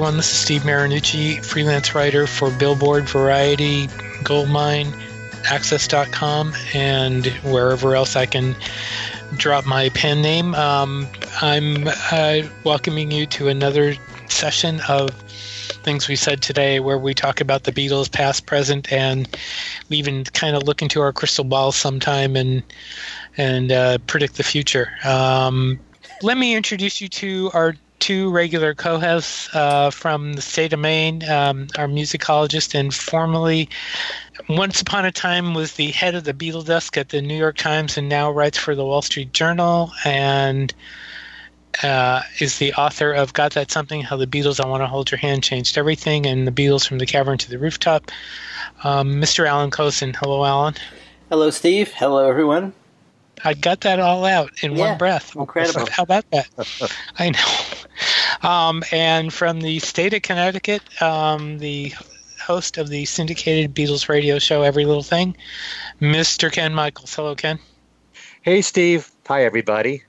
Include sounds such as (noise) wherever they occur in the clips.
everyone. This is Steve Marinucci, freelance writer for Billboard, Variety, Goldmine, AXS.com, and wherever else I can drop my pen name. Um, I'm uh, welcoming you to another session of things we said today where we talk about the Beatles past, present, and we even kind of look into our crystal ball sometime and and uh, predict the future. Um, let me introduce you to our two regular co-hosts uh, from the state of Maine, um, our musicologist and formerly, once upon a time, was the head of the Beatle desk at the New York Times and now writes for the Wall Street Journal and uh, is the author of Got That Something, How the Beatles, I Want to Hold Your Hand Changed Everything, and the Beatles from the Cavern to the Rooftop. Um, Mr. Allan Kozinn. Hello, Alan. Hello, Steve. Hello, everyone. I got that all out in Yeah, one breath. incredible. (laughs) How about that? (laughs) I know. Um, and from the state of Connecticut, um, the host of the syndicated Beatles radio show, Every Little Thing, Mr. Ken Michaels. Hello, Ken. Hey, Steve. Hi, everybody.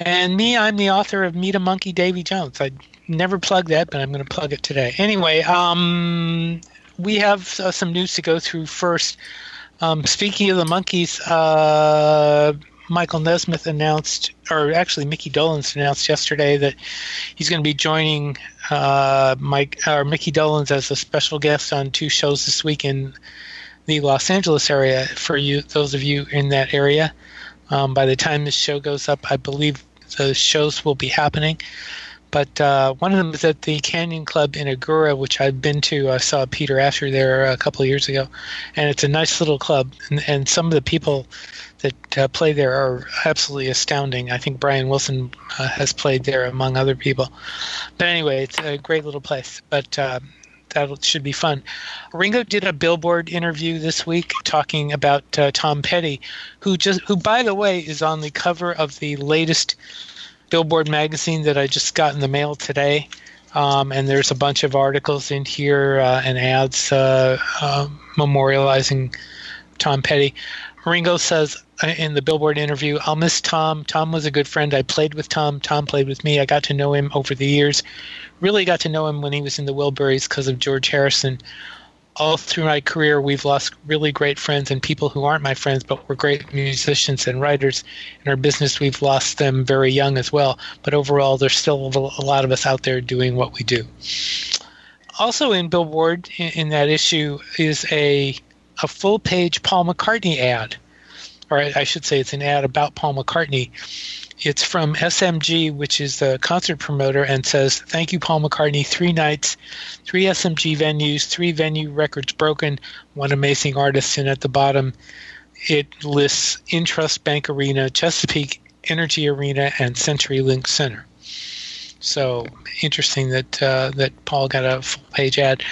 And me, I'm the author of Meet a Monkee, Davy Jones. I never plugged that, but I'm going to plug it today. Anyway, um, we have uh, some news to go through first. Um, speaking of the Monkees, uh, Michael Nesmith announced, or actually Mickey Dolenz announced yesterday that he's going to be joining uh, Mike or Mickey Dolenz as a special guest on two shows this week in the Los Angeles area. For you, those of you in that area, um, by the time this show goes up, I believe the shows will be happening. But uh, one of them is at the Canyon Club in Agoura, which I've been to. I saw Peter Asher there a couple of years ago, and it's a nice little club. And, and some of the people that uh, play there are absolutely astounding. I think Brian Wilson uh, has played there among other people. But anyway, it's a great little place. But uh, that should be fun. Ringo did a Billboard interview this week talking about uh, Tom Petty, who just who by the way is on the cover of the latest Billboard magazine that I just got in the mail today. Um, and there's a bunch of articles in here uh, and ads uh, uh, memorializing Tom Petty. Ringo says uh, in the Billboard interview, I'll miss Tom. Tom was a good friend. I played with Tom. Tom played with me. I got to know him over the years. Really got to know him when he was in the Wilburys because of George Harrison. All through my career, we've lost really great friends and people who aren't my friends, but were great musicians and writers. In our business, we've lost them very young as well. But overall, there's still a lot of us out there doing what we do. Also, in Billboard, in, in that issue, is a a full page Paul McCartney ad, or I I should say it's an ad about Paul McCartney. It's from SMG, which is the concert promoter, and says, Thank you, Paul McCartney. Three nights, three SMG venues, three venue records broken, one amazing artist. And at the bottom, it lists Intrust Bank Arena, Chesapeake Energy Arena, and CenturyLink Center. So interesting that uh, that Paul got a full page ad.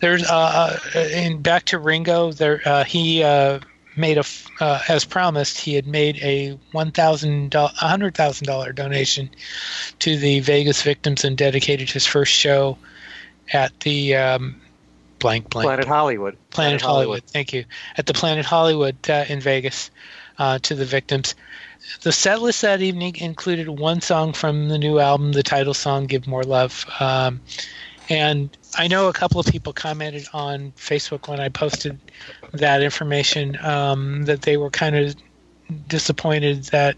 There's uh, uh, in back to Ringo. There uh, he uh, made a uh, as promised. He had made a one thousand a hundred thousand dollar donation to the Vegas victims and dedicated his first show at the um, blank blank Planet Hollywood. Planet Hollywood. Thank you. At the Planet Hollywood uh, in Vegas uh, to the victims. The set list that evening included one song from the new album, the title song, Give More Love. Um, and I know a couple of people commented on Facebook when I posted that information um, that they were kind of disappointed that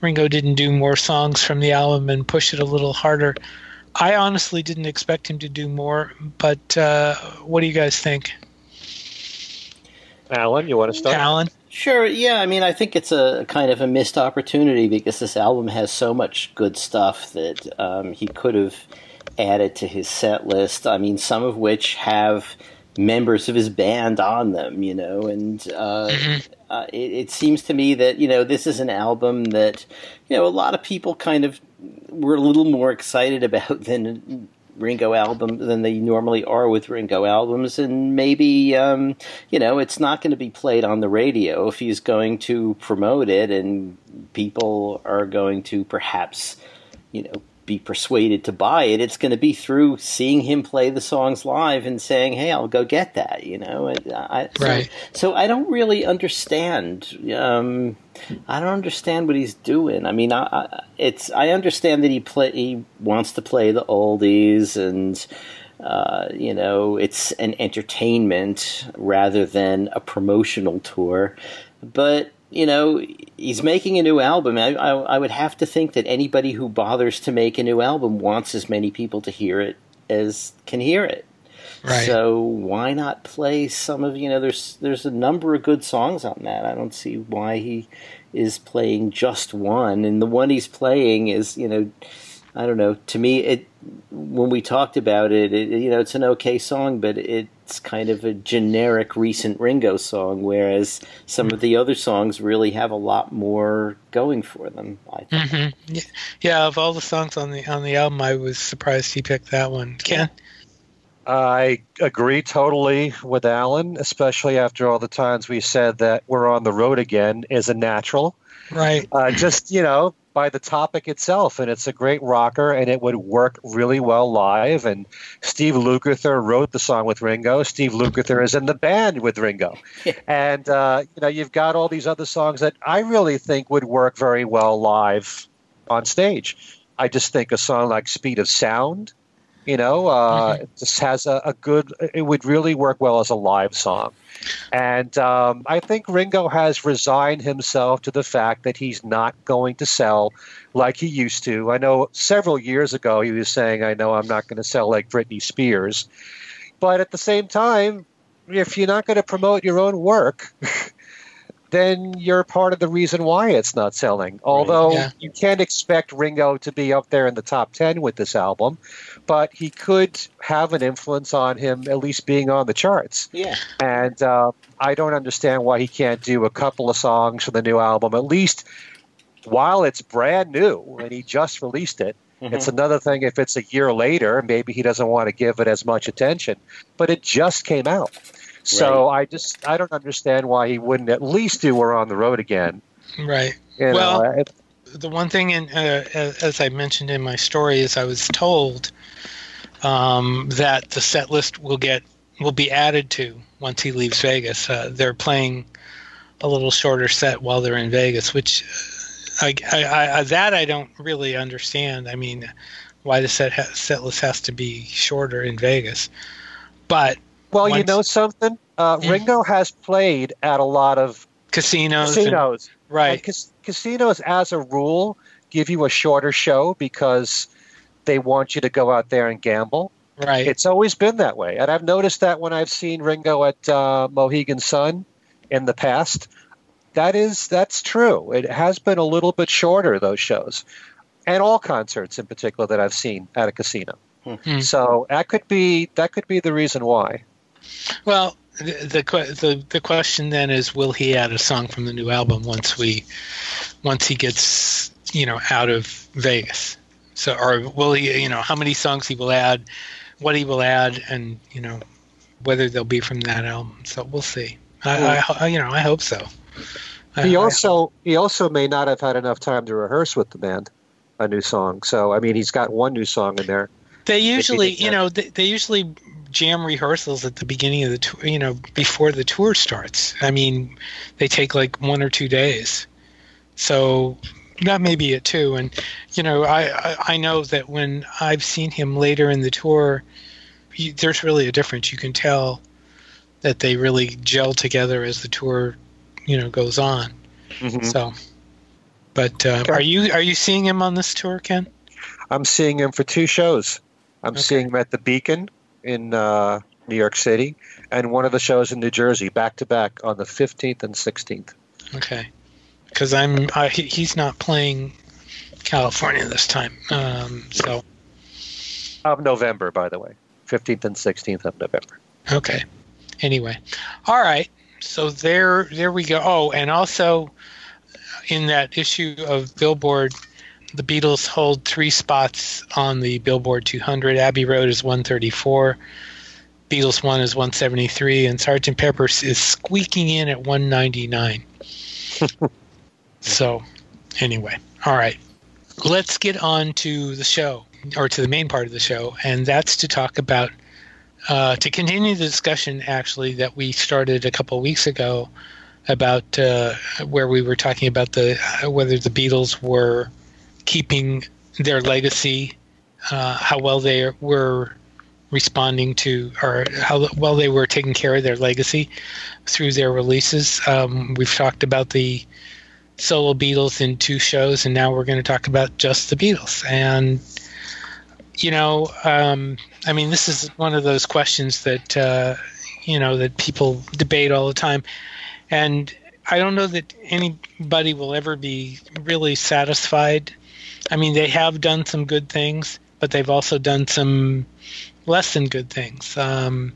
Ringo didn't do more songs from the album and push it a little harder. I honestly didn't expect him to do more, but uh, what do you guys think? Alan, you want to start? Alan? Sure, yeah. I mean, I think it's a kind of a missed opportunity because this album has so much good stuff that um, he could have added to his set list. I mean, some of which have members of his band on them, you know, and uh, uh, it, it seems to me that, you know, this is an album that, you know, a lot of people kind of were a little more excited about (laughs) than Ringo album than they normally are with Ringo albums, and maybe um, you know it's not going to be played on the radio if he's going to promote it, and people are going to perhaps you know be persuaded to buy it. It's going to be through seeing him play the songs live and saying, "Hey, I'll go get that." You know, I, so, right? So I don't really understand. Um, I don't understand what he's doing. I mean, I, I, it's I understand that he play he wants to play the oldies and. Uh, you know, it's an entertainment rather than a promotional tour. But you know, he's making a new album. I, I, I, would have to think that anybody who bothers to make a new album wants as many people to hear it as can hear it. Right. So why not play some of you know? There's there's a number of good songs on that. I don't see why he is playing just one, and the one he's playing is you know I don't know. To me, it when we talked about it, it, you know, it's an okay song, but it's kind of a generic recent Ringo song. Whereas some of the other songs really have a lot more going for them. I think. Mm-hmm. Yeah. yeah, of all the songs on the on the album, I was surprised he picked that one. Ken. I agree totally with Alan, especially after all the times we said that we're on the road again is a natural. Right. Uh, just, you know, by the topic itself, and it's a great rocker, and it would work really well live. And Steve Lukather wrote the song with Ringo. Steve Lukather is in the band with Ringo, (laughs) and uh, you know you've got all these other songs that I really think would work very well live on stage. I just think a song like "Speed of Sound," you know, uh, mm-hmm. just has a, a good. It would really work well as a live song. And um, I think Ringo has resigned himself to the fact that he's not going to sell like he used to. I know several years ago he was saying, I know I'm not going to sell like Britney Spears. But at the same time, if you're not going to promote your own work, (laughs) then you're part of the reason why it's not selling. Although yeah. you can't expect Ringo to be up there in the top 10 with this album, but he could have an influence on him at least being on the charts. Yeah. And uh, I don't understand why he can't do a couple of songs for the new album, at least while it's brand new and he just released it. Mm-hmm. It's another thing if it's a year later, maybe he doesn't want to give it as much attention, but it just came out. So right. I just I don't understand why he wouldn't at least do "We're on the Road Again." Right. You well, know, the one thing, in, uh, as I mentioned in my story, is I was told um, that the set list will get will be added to once he leaves Vegas. Uh, they're playing a little shorter set while they're in Vegas, which uh, I, I, I, that I don't really understand. I mean, why the set ha- set list has to be shorter in Vegas, but well, Once, you know something? Uh. Ringo has played at a lot of casinos. Casinos. And, right. Cas- casinos, as a rule, give you a shorter show because they want you to go out there and gamble. Right. It's always been that way. And I've noticed that when I've seen Ringo at uh, Mohegan Sun in the past. That is that's true. It has been a little bit shorter those shows, and all concerts in particular that I've seen at a casino. Hmm. So that could be that could be the reason why. Well, the, the the question then is, will he add a song from the new album once we once he gets you know out of Vegas? So, or will he? You know, how many songs he will add, what he will add, and you know whether they'll be from that album. So we'll see. I, I you know I hope so. He also he also may not have had enough time to rehearse with the band a new song. So I mean, he's got one new song in there. They usually, you know, they, they usually jam rehearsals at the beginning of the tour, you know, before the tour starts. I mean, they take like one or two days. So that may be it too. And, you know, I, I know that when I've seen him later in the tour, you, there's really a difference. You can tell that they really gel together as the tour, you know, goes on. Mm-hmm. So, but uh, are you are you seeing him on this tour, Ken? I'm seeing him for two shows. I'm okay. seeing him at the Beacon in uh, New York City, and one of the shows in New Jersey, back to back on the 15th and 16th. Okay, because I'm he, he's not playing California this time, um, so of November, by the way, 15th and 16th of November. Okay. Anyway, all right. So there, there we go. Oh, and also in that issue of Billboard the Beatles hold three spots on the Billboard 200. Abbey Road is 134. Beatles 1 is 173. And Sgt. Pepper's is squeaking in at 199. (laughs) so, anyway. All right. let's get on to the show or to the main part of the show, and that's to talk about uh, to continue the discussion actually that we started a couple weeks ago about uh, where we were talking about the whether the Beatles were keeping their legacy, uh, how well they were responding to, or how well they were taking care of their legacy through their releases. Um, we've talked about the solo Beatles in two shows, and now we're going to talk about just the Beatles. And you know, um, I mean, this is one of those questions that uh, you know that people debate all the time, and I don't know that anybody will ever be really satisfied. I mean, they have done some good things, but they've also done some less than good things. Um,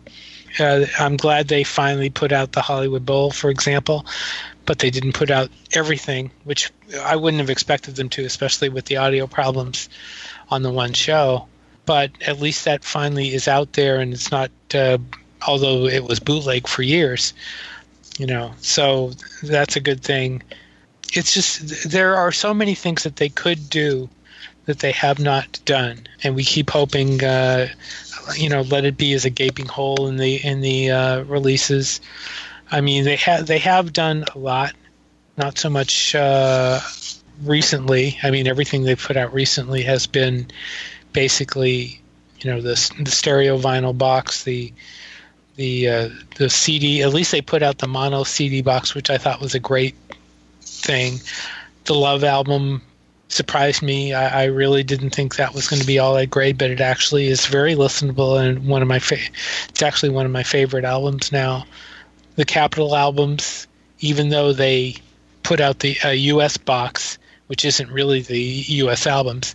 uh, I'm glad they finally put out the Hollywood Bowl, for example, but they didn't put out everything, which I wouldn't have expected them to, especially with the audio problems on the one show. But at least that finally is out there, and it's not. Uh, although it was bootleg for years, you know, so that's a good thing. It's just there are so many things that they could do that they have not done, and we keep hoping. Uh, you know, let it be as a gaping hole in the in the uh, releases. I mean, they have they have done a lot, not so much uh, recently. I mean, everything they've put out recently has been basically, you know, the the stereo vinyl box, the the uh, the CD. At least they put out the mono CD box, which I thought was a great thing. The Love album surprised me. I, I, really didn't think that was going to be all that great, but it actually is very listenable and one of my fa- it's actually one of my favorite albums now. The Capitol albums, even though they put out the uh, U.S. box, which isn't really the U.S. albums,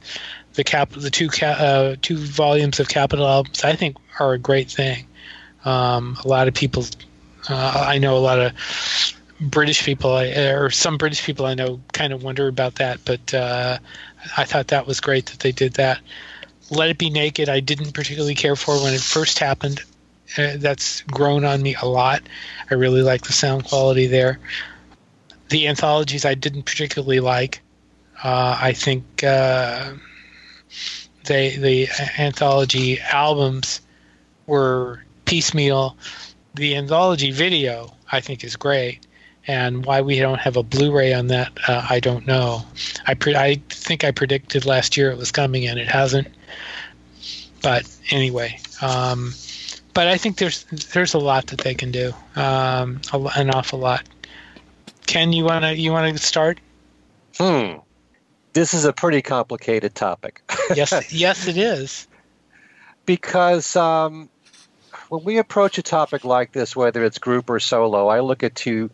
the cap the two ca- uh, two volumes of Capitol albums, I think are a great thing. Um, a lot of people, uh, I know a lot of British people, or some British people I know, kind of wonder about that. But uh, I thought that was great that they did that. Let It Be Naked, I didn't particularly care for when it first happened. Uh, that's grown on me a lot. I really like the sound quality there. The anthologies I didn't particularly like. Uh, I think uh, they the anthology albums were piecemeal. The anthology video I think is great and why we don't have a Blu-ray on that, uh, I don't know. I pre- I think I predicted last year it was coming, and it hasn't. But anyway, um, but I think there's there's a lot that they can do, um, an awful lot. Ken, you wanna you wanna start? Hmm. This is a pretty complicated topic. (laughs) yes, yes, it is. Because um, when we approach a topic like this, whether it's group or solo, I look at two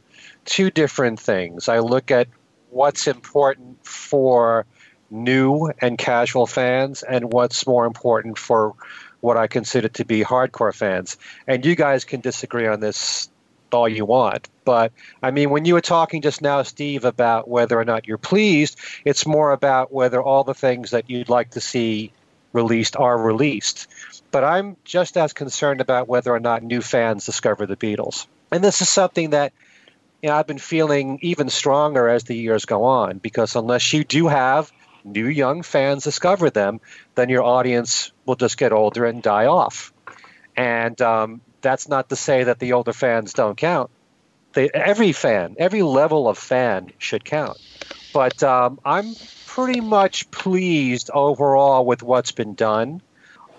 two different things. I look at what's important for new and casual fans and what's more important for what I consider to be hardcore fans. And you guys can disagree on this all you want. But I mean, when you were talking just now, Steve, about whether or not you're pleased, it's more about whether all the things that you'd like to see released are released. But I'm just as concerned about whether or not new fans discover the Beatles. And this is something that know, I've been feeling even stronger as the years go on because unless you do have new young fans discover them, then your audience will just get older and die off. And um, that's not to say that the older fans don't count. They, every fan, every level of fan should count. But um, I'm pretty much pleased overall with what's been done.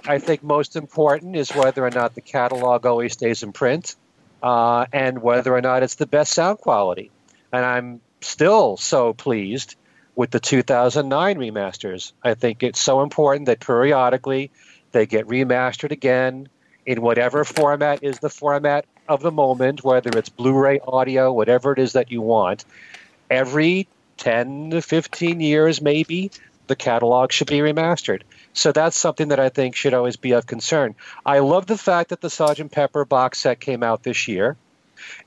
I think most important is whether or not the catalog always stays in print uh, and whether or not it's the best sound quality. And I'm still so pleased with the 2009 remasters. I think it's so important that periodically they get remastered again in whatever format is the format of the moment, whether it's Blu ray, audio, whatever it is that you want. Every 10 to 15 years, maybe, the catalog should be remastered. So that's something that I think should always be of concern. I love the fact that the Sgt. Pepper box set came out this year,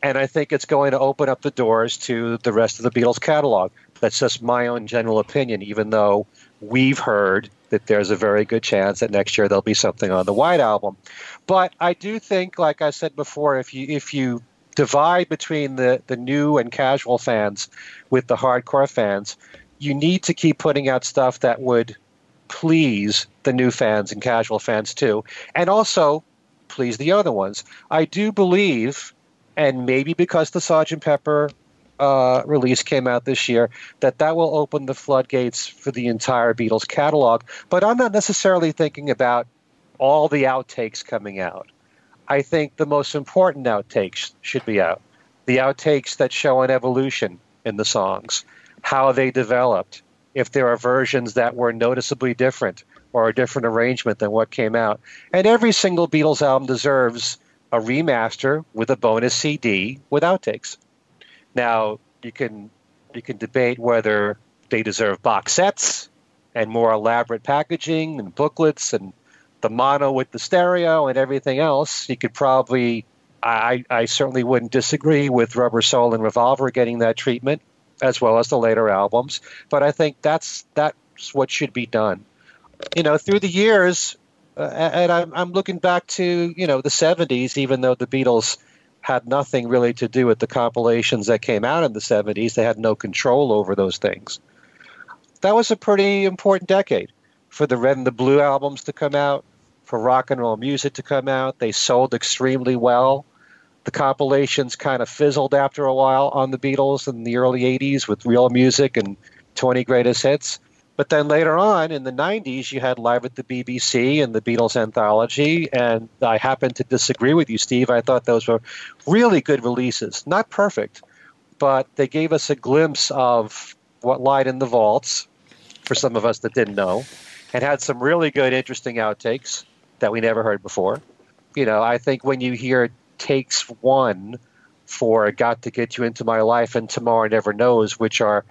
and I think it's going to open up the doors to the rest of the Beatles catalog. That's just my own general opinion, even though we've heard that there's a very good chance that next year there'll be something on the White Album. But I do think, like I said before, if you if you divide between the, the new and casual fans with the hardcore fans, you need to keep putting out stuff that would please the new fans and casual fans too, and also please the other ones. I do believe, and maybe because the Sgt. Pepper uh, release came out this year, that that will open the floodgates for the entire Beatles catalog. But I'm not necessarily thinking about all the outtakes coming out. I think the most important outtakes should be out. The outtakes that show an evolution in the songs, how they developed, if there are versions that were noticeably different or a different arrangement than what came out. And every single Beatles album deserves a remaster with a bonus CD with outtakes. Now you can you can debate whether they deserve box sets and more elaborate packaging and booklets and the mono with the stereo and everything else. You could probably I, I certainly wouldn't disagree with Rubber Soul and Revolver getting that treatment, as well as the later albums. But I think that's that's what should be done. You know, through the years, uh, and I'm, I'm looking back to you know the '70s, even though the Beatles had nothing really to do with the compilations that came out in the 70s. They had no control over those things. That was a pretty important decade for the Red and the Blue albums to come out, for rock and roll music to come out. They sold extremely well. The compilations kind of fizzled after a while on the Beatles in the early 80s with Reel Music and 20 greatest hits. But then later on in the 90s, you had Live at the BBC and the Beatles anthology. And I happen to disagree with you, Steve. I thought those were really good releases. Not perfect, but they gave us a glimpse of what lied in the vaults for some of us that didn't know and had some really good, interesting outtakes that we never heard before. You know, I think when you hear takes one for Got to Get You Into My Life and Tomorrow Never Knows, which are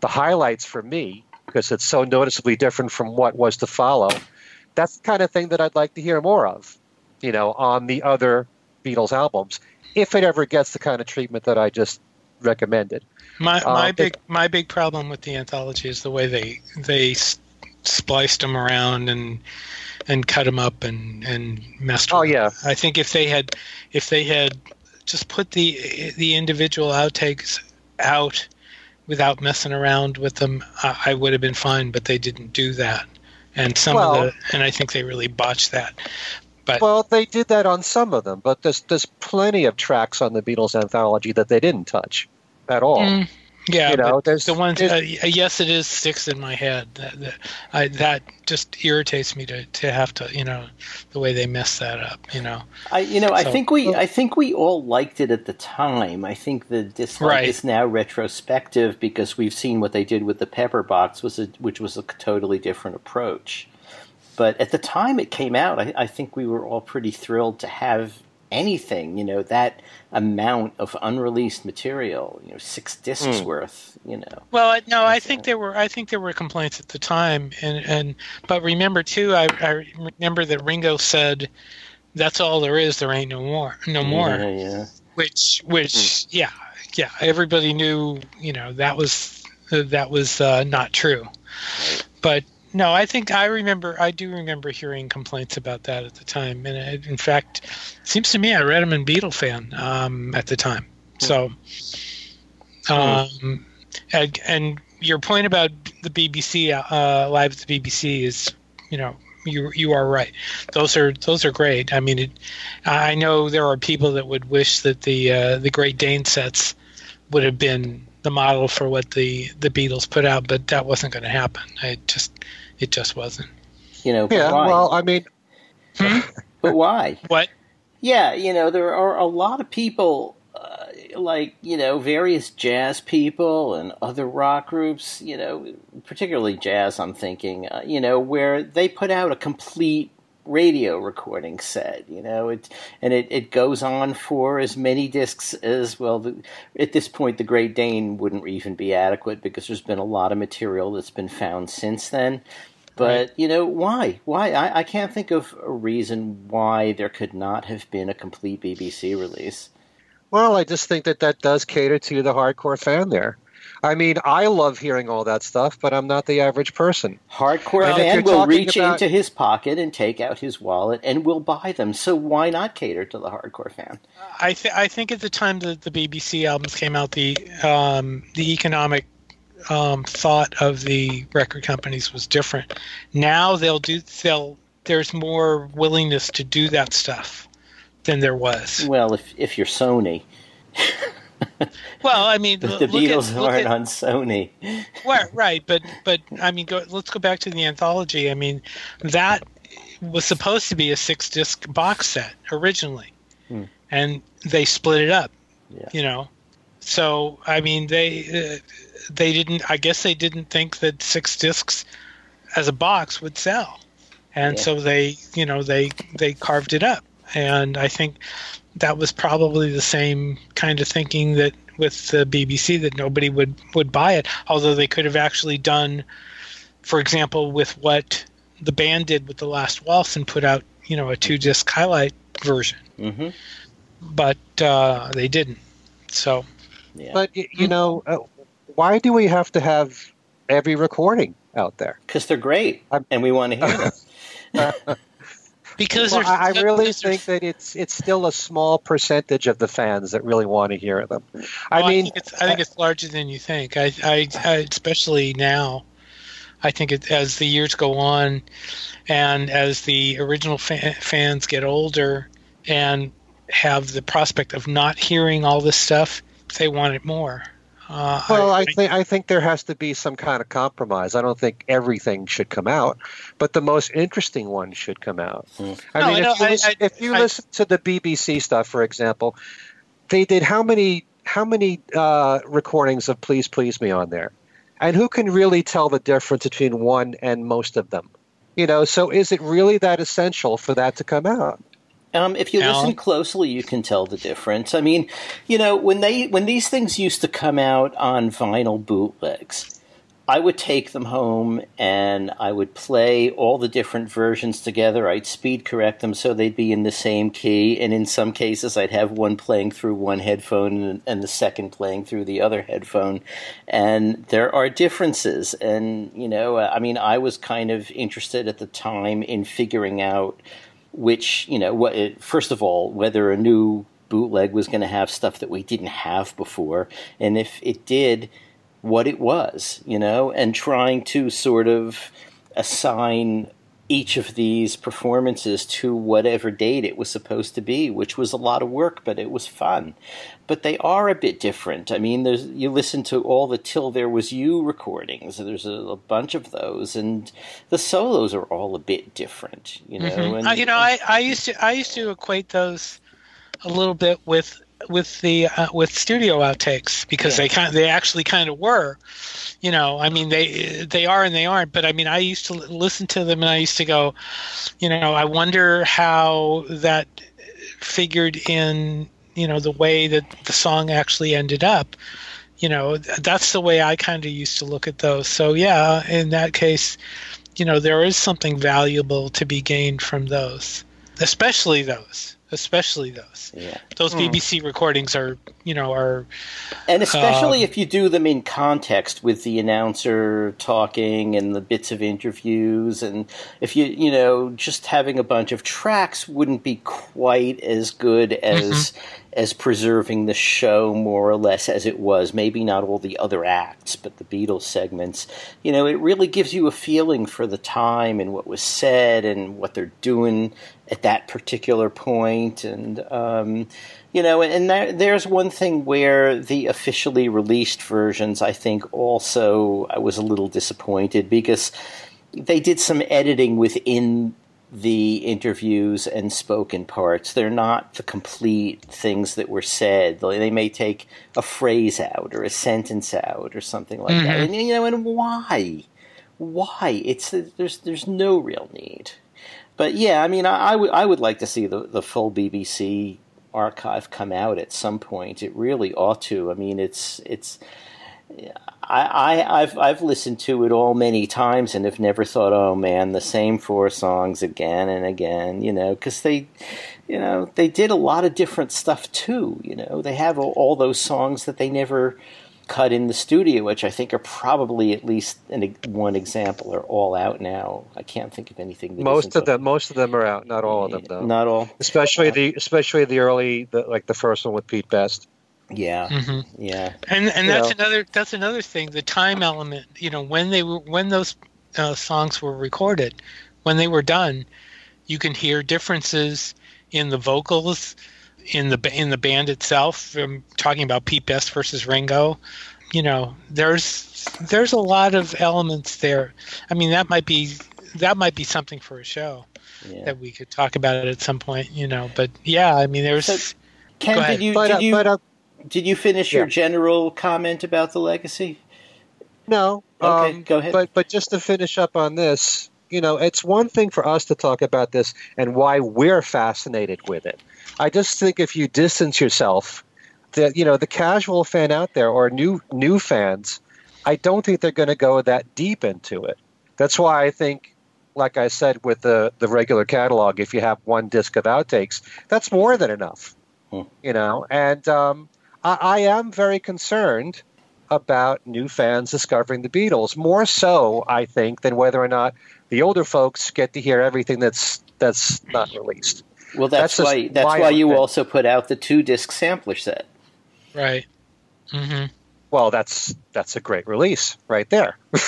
the highlights for me, because it's so noticeably different from what was to follow. That's the kind of thing that I'd like to hear more of, you know, on the other Beatles albums, if it ever gets the kind of treatment that I just recommended. My my um, big my big problem with the anthology is the way they they spliced them around and and cut them up and and messed. Oh yeah. I think if they had if they had just put the the individual outtakes out without messing around with them, I, I would have been fine. But they didn't do that, and some well, of the and I think they really botched that. But well, they did that on some of them, but there's there's plenty of tracks on the Beatles anthology that they didn't touch at all. Mm, yeah, you know, there's the ones. Uh, yes, it is sticks in my head. That that, I, that just irritates me to, to have to, you know, the way they mess that up. You know, I you know so, I think we I think we all liked it at the time. I think the dislike right. is now retrospective because we've seen what they did with the Pepper Box, was a, which was a totally different approach. But at the time it came out, I, I think we were all pretty thrilled to have anything, you know, that amount of unreleased material, you know, six discs mm. worth, you know. Well, no, I think there were I think there were complaints at the time, and and but remember too, I, I remember that Ringo said, "That's all there is. There ain't no more, no more." Yeah, yeah. Which, which, mm. yeah, yeah. Everybody knew, you know, that was uh, that was uh, not true, right. but no, I think I remember. I do remember hearing complaints about that at the time, and it, in fact, it seems to me I read them in Beatlefan um, at the time. Hmm. So, hmm. um, and, and, your point about the BBC uh, live at the BBC is, you know, you you are right. Those are those are great. I mean, it, I know there are people that would wish that the uh, the Great Dane sets would have been the model for what the the Beatles put out, but that wasn't going to happen. It just it just wasn't. You know. Yeah. Why? Well, I mean. Hmm? (laughs) but why? What? Yeah, you know, there are a lot of people, uh, like, you know, various jazz people and other rock groups, you know, particularly jazz, I'm thinking, uh, you know, where they put out a complete radio recording set, you know, it and it, it goes on for as many discs as well. The, at this point, the Great Dane wouldn't even be adequate because there's been a lot of material that's been found since then. But right. you know why? Why I, I can't think of a reason why there could not have been a complete BBC release. Well, I just think that that does cater to the hardcore fan there. I mean, I love hearing all that stuff, but I'm not the average person. Hardcore and fan will reach about... into his pocket and take out his wallet and will buy them. So why not cater to the hardcore fan? I, th- I think at the time that the BBC albums came out, the um, the economic um, thought of the record companies was different. Now they'll do they'll there's more willingness to do that stuff than there was. Well, if if you're Sony. (laughs) well, I mean, the, the Beatles at, aren't at, on Sony. Right, (laughs) right, but but I mean, go, let's go back to the anthology. I mean, that was supposed to be a six disc box set originally, hmm. and they split it up. Yeah. You know, so I mean, they uh, they didn't. I guess they didn't think that six discs as a box would sell, and yeah. so they you know they they carved it up, and I think that was probably the same kind of thinking that with the BBC that nobody would would buy it. Although they could have actually done, for example, with what the band did with the Last Waltz and put out you know a two disc highlight version. Mm-hmm. But uh, they didn't. So. Yeah. But you know, uh, why do we have to have every recording out there? Because they're great, I'm, and we want to hear them. (laughs) because well, I, I really think that it's it's still a small percentage of the fans that really want to hear them. I mean, I think, it's, I think it's larger than you think. I, I, I especially now. I think it, as the years go on, and as the original fa- fans get older and have the prospect of not hearing all this stuff, they want it more. Uh, well, I, I think I think there has to be some kind of compromise. I don't think everything should come out, but the most interesting one should come out. Mm. I no, mean, I if, you, listen, if you listen to the BBC stuff, for example, they did how many how many uh, recordings of "Please Please Me" on there, and who can really tell the difference between one and most of them? You know, so is it really that essential for that to come out? Um, if you Alan? listen closely, you can tell the difference. I mean, you know, when they when these things used to come out on vinyl bootlegs, I would take them home and I would play all the different versions together. I'd speed correct them so they'd be in the same key, and in some cases, I'd have one playing through one headphone and, and the second playing through the other headphone. And there are differences, and you know, I mean, I was kind of interested at the time in figuring out which you know what it, first of all whether a new bootleg was going to have stuff that we didn't have before and if it did what it was you know and trying to sort of assign each of these performances to whatever date it was supposed to be, which was a lot of work, but it was fun. But they are a bit different. I mean, there's you listen to all the Till There Was You recordings. There's a, a bunch of those, and the solos are all a bit different. You know, mm-hmm. and, uh, you know, I, I used to I used to equate those a little bit with with the uh, with studio outtakes because yeah. they kind they actually kind of were you know i mean they they are and they aren't but i mean i used to listen to them and i used to go you know i wonder how that figured in you know the way that the song actually ended up. You know that's the way i kind of used to look at those. So yeah in that case you know there is something valuable to be gained from those especially those especially those. Yeah. Those mm. BBC recordings are, you know, are And especially um, if you do them in context with the announcer talking and the bits of interviews and if you, you know, just having a bunch of tracks wouldn't be quite as good as mm-hmm as preserving the show more or less as it was. Maybe not all the other acts, but the Beatles segments. You know, it really gives you a feeling for the time and what was said and what they're doing at that particular. And, um, you know, and there, there's one thing where the officially released versions, I think, also I was a little disappointed because they did some editing within the interviews and spoken parts. They're not the complete things that were said. They may take a phrase out or a sentence out or something like mm-hmm. that. And you know, and why? Why? It's there's there's no real need. But yeah, I mean, I, would I would like to see the the full BBC archive come out at some point. It really ought to. I mean, it's it's I, I, have I've listened to it all many times and have never thought, oh man, the same four songs again and again, you know, because they, you know, they did a lot of different stuff too. You know, they have all, all, those songs that they never cut in the studio, which I think are probably at least in one example are all out now. I can't think of anything. most of them, most of them are out. Not all of them, though. Not all. Especially the especially the early, the, like the first one with Pete Best. Yeah, Mhm. yeah, And and You that's know. another that's another thing. The time element. You know, when they were when those uh, songs were recorded, when they were done, you can hear differences in the vocals, in the in the band itself. I'm talking about Pete Best versus Ringo. You know, there's there's a lot of elements there. I mean, that might be that might be something for a show yeah. that we could talk about it at some point. You know, but yeah, I mean, there's. So- Ken, did you But, did uh, you but uh, did you finish your general comment about the legacy? no. Okay, um, go ahead. But but just to finish up on this, you know, it's one thing for us to talk about this and why we're fascinated with it. I just think if you distance yourself, that you know, the casual fan out there or new new fans, I don't think they're going to go that deep into it. That's why I think, like I said with the the regular catalog, if you have one disc of outtakes, that's more than enough. Hmm. You know, and um, I, I am very concerned about new fans discovering the Beatles. More so, I think, than whether or not the older folks get to hear everything that's that's not released. Well, that's, That's why that's why why you would- also put out the two disc sampler set. Right. hmm Well, that's that's a great release right there. (laughs)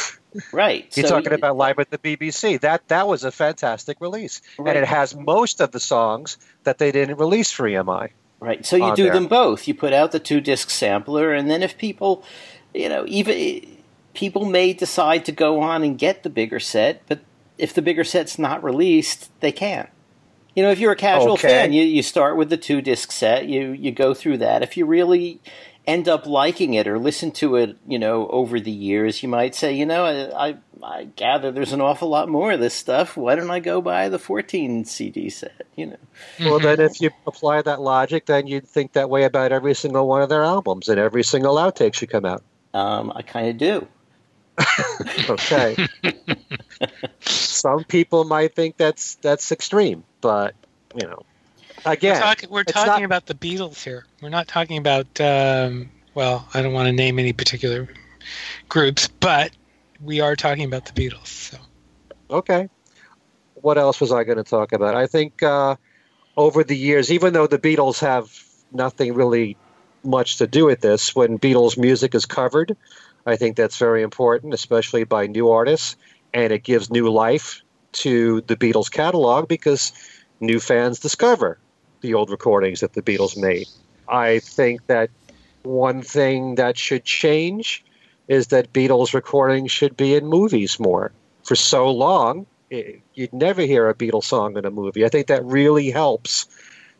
Right. You're so- talking about live at the BBC. That that was a fantastic release, Right. and it has most of the songs that they didn't release for EMI. Right. So you do there. them both. You put out the two disc sampler, and then if people, you know, even people may decide to go on and get the bigger set, but if the bigger set's not released, they can't. You know, if you're a casual Okay. fan, you, you start with the two disc set, you you go through that. If you really end up liking it or listen to it, you know, over the years, you might say, you know, I, I, I gather there's an awful lot more of this stuff. Why don't I go buy the 14 CD set? You know. Well, then if you apply that logic, then you'd think that way about every single one of their albums and every single outtake should come out. Um, I kind of do. (laughs) Okay. (laughs) Some people might think that's that's extreme, but you know, again, We're, talking, we're talking not- about the Beatles here. We're not talking about, um, well, I don't want to name any particular groups, but we are talking about the Beatles. So. Okay. What else was I going to talk about? I think uh, over the years, even though the Beatles have nothing really much to do with this, when Beatles music is covered, I think that's very important, especially by new artists, and it gives new life to the Beatles catalog because new fans discover the old recordings that the Beatles made. I think that one thing that should change is that Beatles recordings should be in movies more. For so long, i you'd never hear a Beatles song in a movie. I think that really helps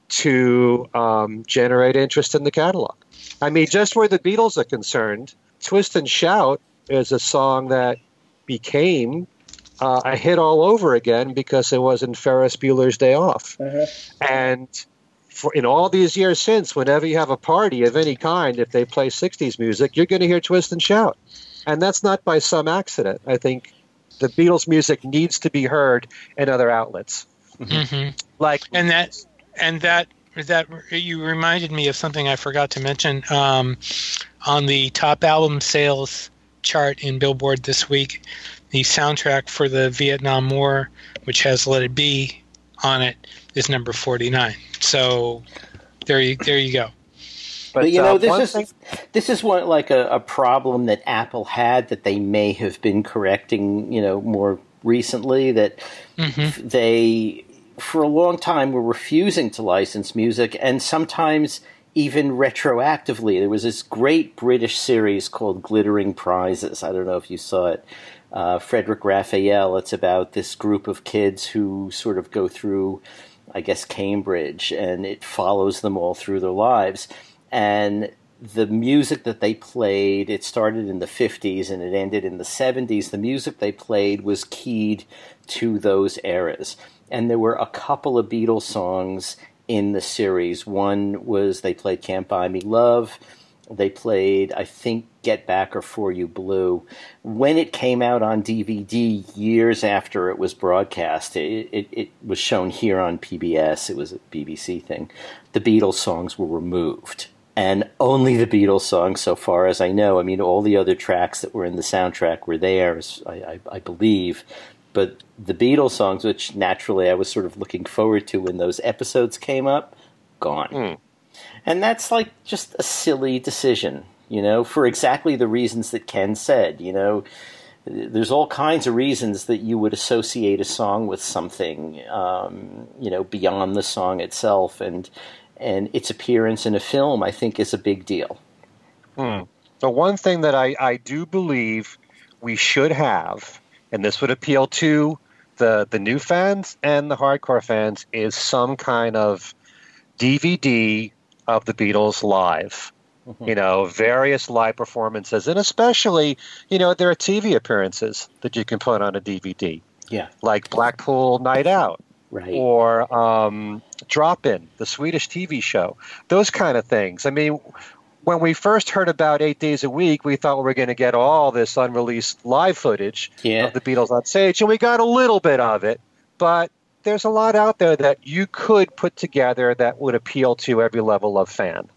to um, generate interest in the catalog. I mean, just where the Beatles are concerned, Twist and Shout is a song that became uh, a hit all over again because it was in Ferris Bueller's Day Off. And for, in all these years since, whenever you have a party of any kind, if they play 60s music, you're going to hear Twist and Shout. And that's not by some accident. I think the Beatles music needs to be heard in other outlets. hmm Like, And that, and that, that you reminded me of something I forgot to mention. Um, on the top album sales chart in Billboard this week, the soundtrack for the Vietnam War, which has "Let It Be" on it, is number forty-nine. So there you there you go. But, you know, uh, this is thing- this is one like a, a problem that Apple had that they may have been correcting, you know, more recently. That hmm they, for a long time, were refusing to license music, and sometimes even retroactively. There was this great British series called Glittering Prizes. I don't know if you saw it. Uh, Frederic Raphael. It's about this group of kids who sort of go through, I guess, Cambridge, and it follows them all through their lives. And the music that they played, it started in the 50s and it ended in the 70s. The music they played was keyed to those eras. And there were a couple of Beatles songs in the series. One was they played Can't Buy Me Love. They played, I think, Get Back or For You Blue. When it came out on DVD years after it was broadcast, it, it, it was shown here on PBS. It was a BBC thing. The Beatles songs were removed. And only the Beatles songs, so far as I know. I mean, all the other tracks that were in the soundtrack were there, I, I, I believe. But the Beatles songs, which naturally I was sort of looking forward to when those episodes came up, gone. Hmm. And that's like just a silly decision, you know, for exactly the reasons that Ken said, you know. There's all kinds of reasons that you would associate a song with something, um, you know, beyond the song itself, and and its appearance in a film, I think, is a big deal. Hmm. The one thing that I, I do believe we should have, and this would appeal to the the new fans and the hardcore fans, is some kind of DVD of the Beatles live. Mm-hmm. You know, various live performances, and especially, you know, there are TV appearances that you can put on a DVD. Yeah. Like Blackpool Night Out. Right. Or um, Drop In, the Swedish TV show. Those kind of things. I mean, when we first heard about Eight Days a Week, we thought we were going to get all this unreleased live footage yeah. of the Beatles on stage, and we got a little bit of it. But there's a lot out there that you could put together that would appeal to every level of fan.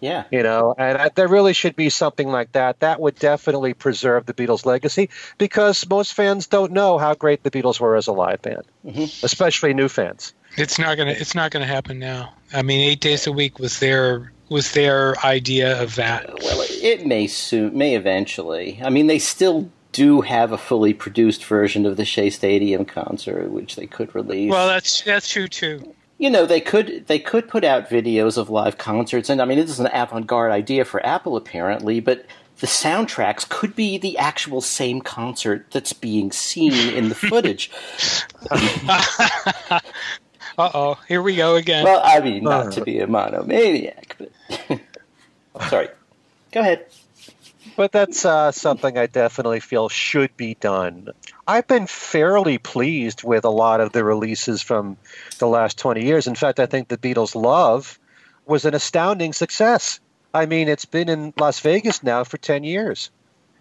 Yeah. You know, and there really should be something like that. That would definitely preserve the Beatles' legacy because most fans don't know how great the Beatles were as a live band, mm-hmm. especially new fans. It's not gonna. It's not gonna happen now. I mean, eight days a week was their was their idea of that. Well, it may soon, may eventually. I mean, they still do have a fully produced version of the Shea Stadium concert, which they could release. Well, that's that's true too. You know they could they could put out videos of live concerts and i mean this is an avant-garde idea for apple apparently but the soundtracks could be the actual same concert that's being seen in the footage. (laughs) Uh-oh here we go again. Well i mean not uh. to be a monomaniac but (laughs) sorry. Go ahead but that's uh, something I definitely feel should be done. I've been fairly pleased with a lot of the releases from the last 20 years. In fact, I think the Beatles' Love was an astounding success. I mean, it's been in Las Vegas now for 10 years.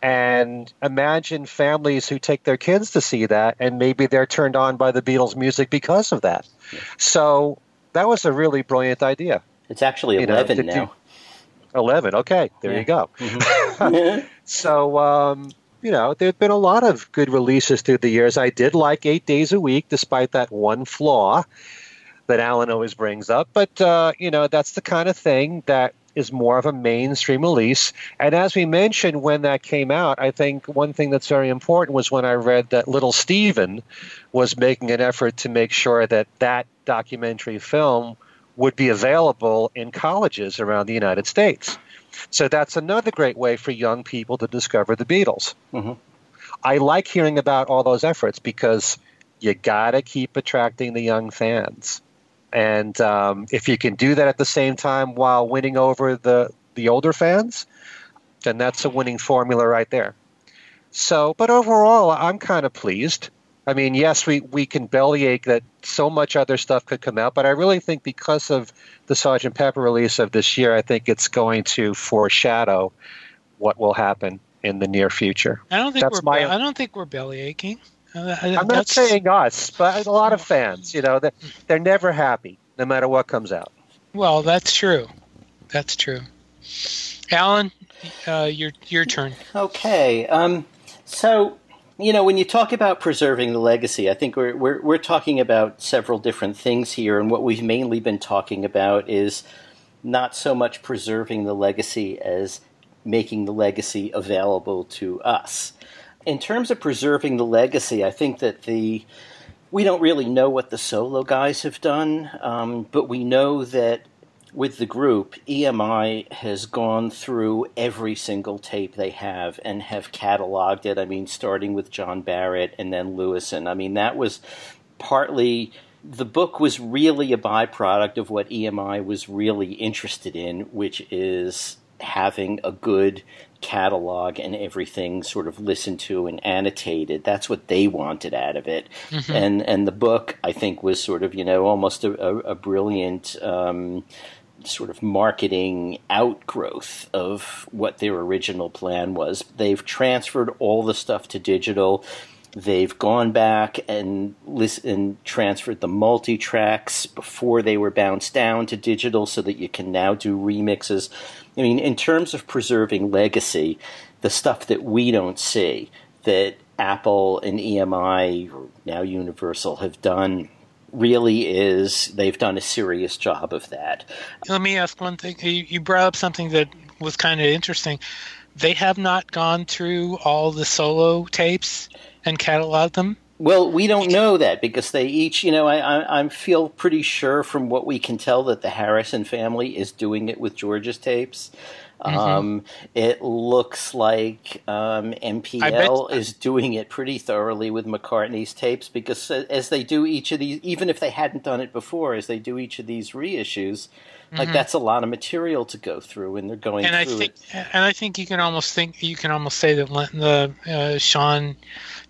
And imagine families who take their kids to see that, and maybe they're turned on by the Beatles' music because of that. Yeah. So that was a really brilliant idea. It's actually 11 you know, now. 11. Okay, there yeah. you go. Mm-hmm. (laughs) so, um, you know, there have been a lot of good releases through the years. I did like Eight Days a Week, despite that one flaw that Allan always brings up. But, uh, you know, that's the kind of thing that is more of a mainstream release. And as we mentioned when that came out, I think one thing that's very important was when I read that Little Steven was making an effort to make sure that that documentary film would be available in colleges around the United States. So that's another great way for young people to discover the Beatles. Mm-hmm. I like hearing about all those efforts because you got to keep attracting the young fans. And um, if you can do that at the same time while winning over the, the older fans, then that's a winning formula right there. So, but overall, I'm kind of pleased. I mean, yes, we, we can bellyache that so much other stuff could come out, but I really think because of the Sergeant Pepper release of this year, I think it's going to foreshadow what will happen in the near future. I don't think that's we're. My, I don't think we're bellyaching. Uh, I'm not saying us, but a lot of fans. You know, they're, they're never happy no matter what comes out. Well, that's true. That's true. Allan, uh, your your turn. Okay. Um, so you know, when you talk about preserving the legacy, I think we're, we're, we're talking about several different things here, and what we've mainly been talking about is not so much preserving the legacy as making the legacy available to us. In terms of preserving the legacy, I think that the we don't really know what the solo guys have done, um, but we know that with the group, EMI has gone through every single tape they have and have cataloged it. I mean, starting with John Barrett and then Lewisohn. I mean, that was partly the book was really a byproduct of what EMI was really interested in, which is having a good catalog and everything sort of listened to and annotated. That's what they wanted out of it. Mm-hmm. And and the book, I think, was sort of you know almost a, a, a brilliant um, sort of marketing outgrowth of what their original plan was. They've transferred all the stuff to digital. They've gone back and listen, transferred the multi tracks before they were bounced down to digital, so that you can now do remixes. I mean, in terms of preserving legacy, the stuff that we don't see that Apple and EMI, now Universal, have done really is they've done a serious job of that. Let me ask one thing. You brought up something that was kind of interesting. They have not gone through all the solo tapes and cataloged them. Well, we don't know that because they each, you know, I, I, I feel pretty sure from what we can tell that the Harrison family is doing it with George's tapes. Mm-hmm. Um, it looks like um, MPL is doing it pretty thoroughly with McCartney's tapes because as they do each of these, even if they hadn't done it before, as they do each of these reissues, mm-hmm. like that's a lot of material to go through, and they're going and through I think, it. And I think you can almost think you can almost say that the uh, Sean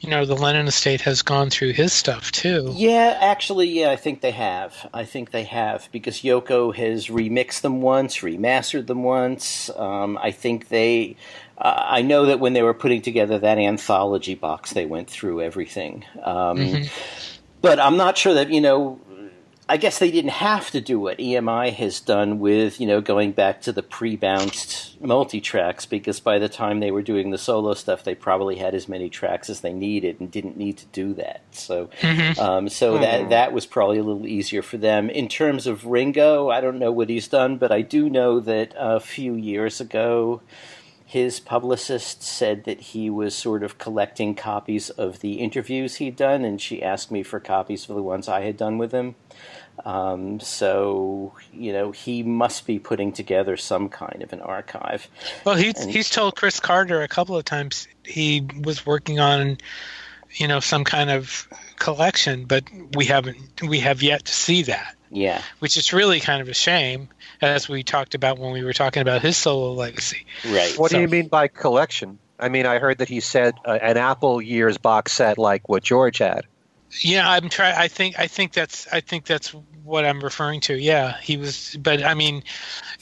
you know the Lennon estate has gone through his stuff too. Yeah, actually, yeah, I think they have. I think they have because Yoko has remixed them once, remastered them once. Um, I think they. Uh, I know that when they were putting together that anthology box, they went through everything. Um, mm-hmm. But I'm not sure that you know I guess they didn't have to do what EMI has done with, you know, going back to the pre-bounced multi-tracks because by the time they were doing the solo stuff, they probably had as many tracks as they needed and didn't need to do that. So, mm-hmm. um, so mm-hmm. that that was probably a little easier for them. In terms of Ringo, I don't know what he's done, but I do know that a few years ago, his publicist said that he was sort of collecting copies of the interviews he'd done, and she asked me for copies for the ones I had done with him. Um, so you know he must be putting together some kind of an archive. Well, he's and, he's told Chris Carter a couple of times he was working on you know some kind of collection, but we haven't we have yet to see that. Yeah, which is really kind of a shame, as we talked about when we were talking about his solo legacy. Right. What so, do you mean by collection? I mean, I heard that he said uh, an Apple years box set like what George had. Yeah, I'm trying. I think I think that's I think that's what I'm referring to. Yeah, he was. But I mean,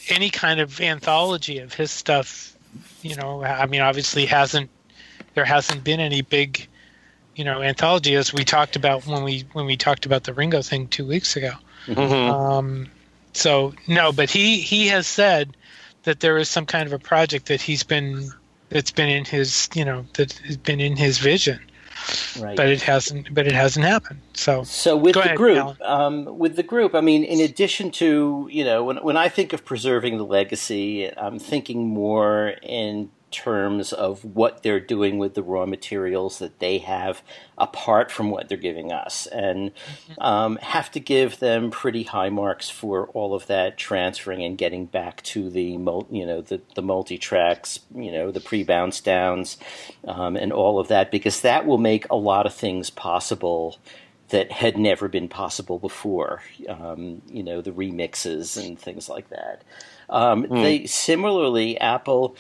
any kind of anthology of his stuff, you know. I mean, obviously hasn't there hasn't been any big, you know, anthology as we talked about when we when we talked about the Ringo thing two weeks ago. Mm-hmm. Um, so no, but he he has said that there is some kind of a project that he's been that's been in his you know that has been in his vision Right. But it hasn't. But it hasn't happened. So. So with the ahead, group, um, with the group, I mean, in addition to you know, when when I think of preserving the legacy, I'm thinking more in terms of what they're doing with the raw materials that they have apart from what they're giving us and mm-hmm. um, have to give them pretty high marks for all of that transferring and getting back to the you know the, the multi tracks you know the pre bounce downs um, and all of that because that will make a lot of things possible that had never been possible before um, you know the remixes and things like that mm. they similarly apple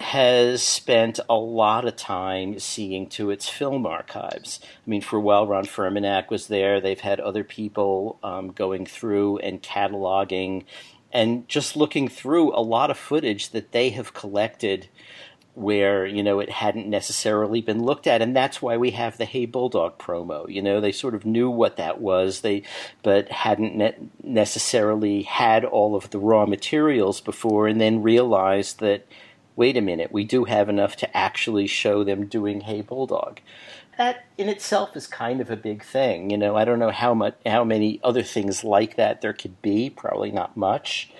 has spent a lot of time seeing to its film archives. I mean, for a while, Ron Furmanek was there. They've had other people um, going through and cataloging and just looking through a lot of footage that they have collected where you know it hadn't necessarily been looked at and that's why we have the hey bulldog promo you know they sort of knew what that was they but hadn't ne- necessarily had all of the raw materials before and then realized that wait a minute, we do have enough to actually show them doing Hey Bulldog. That in itself is kind of a big thing. You know, I don't know how much, how many other things like that there could be. Probably not much.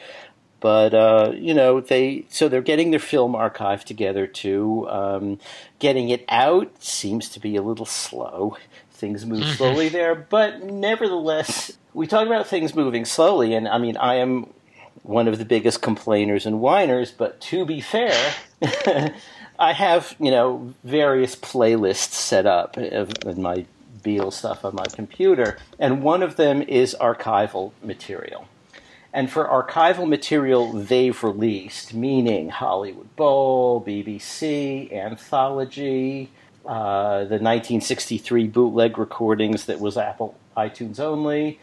But uh, you know, they so they're getting their film archive together too. Um, getting it out seems to be a little slow. Things move mm-hmm. slowly there, but nevertheless, we talk about things moving slowly, and I mean, I am one of the biggest complainers and whiners, but to be fair, (laughs) I have, you know, various playlists set up in my Beatles stuff on my computer, and one of them is archival material. And for archival material they've released, meaning Hollywood Bowl, BBC, Anthology, uh, the 1963 bootleg recordings that was Apple iTunes only,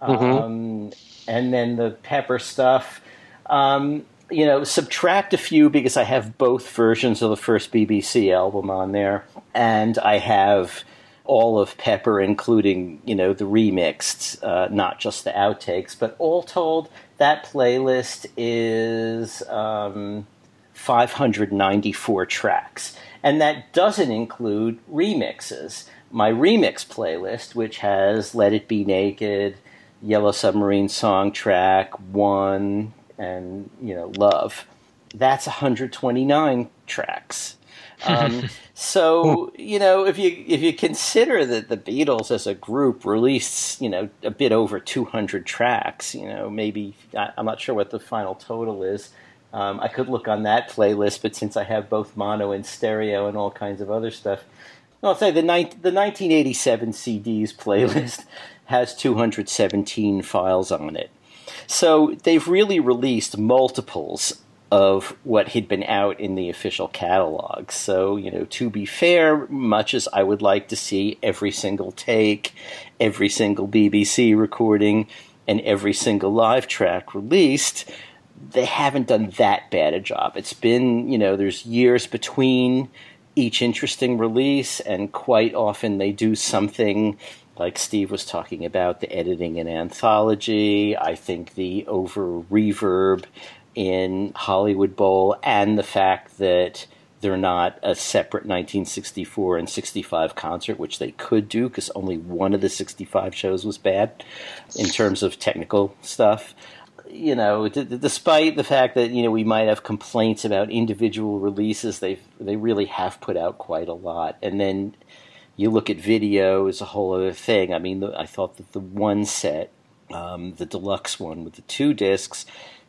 mm-hmm. And then the Pepper stuff. Um, you know, subtract a few because I have both versions of the first BBC album on there, and I have all of Pepper, including you know the remixed, uh, not just the outtakes. But all told, that playlist is um, 594 tracks, and that doesn't include remixes my remix playlist, which has "Let It Be Naked," "Yellow Submarine" song track one, and you know, "Love." That's 129 tracks. Um, (laughs) so you know, if you if you consider that the Beatles as a group released you know a bit over 200 tracks, you know maybe I, am not sure what the final total is. Um, I could look on that playlist, but since I have both mono and stereo and all kinds of other stuff, I'll say the ni- the 1987 CDs playlist has 217 files on it. So they've really released multiples of what had been out in the official catalog. So, you know, to be fair, much as I would like to see every single take, every single BBC recording, and every single live track released, they haven't done that bad a job. It's been, you know, there's years between each interesting release, and quite often they do something like Steve was talking about the editing in anthology. I think the over reverb in Hollywood Bowl and the fact that they're not a separate 1964 and 65 concert, which they could do because only one of the 65 shows was bad in terms of technical stuff. You know, d- despite the fact that you know we might have complaints about individual releases, they they really have put out quite a lot. And then you look at video is a whole other thing. I mean, the, I thought that the one set, um, the deluxe one with the two discs,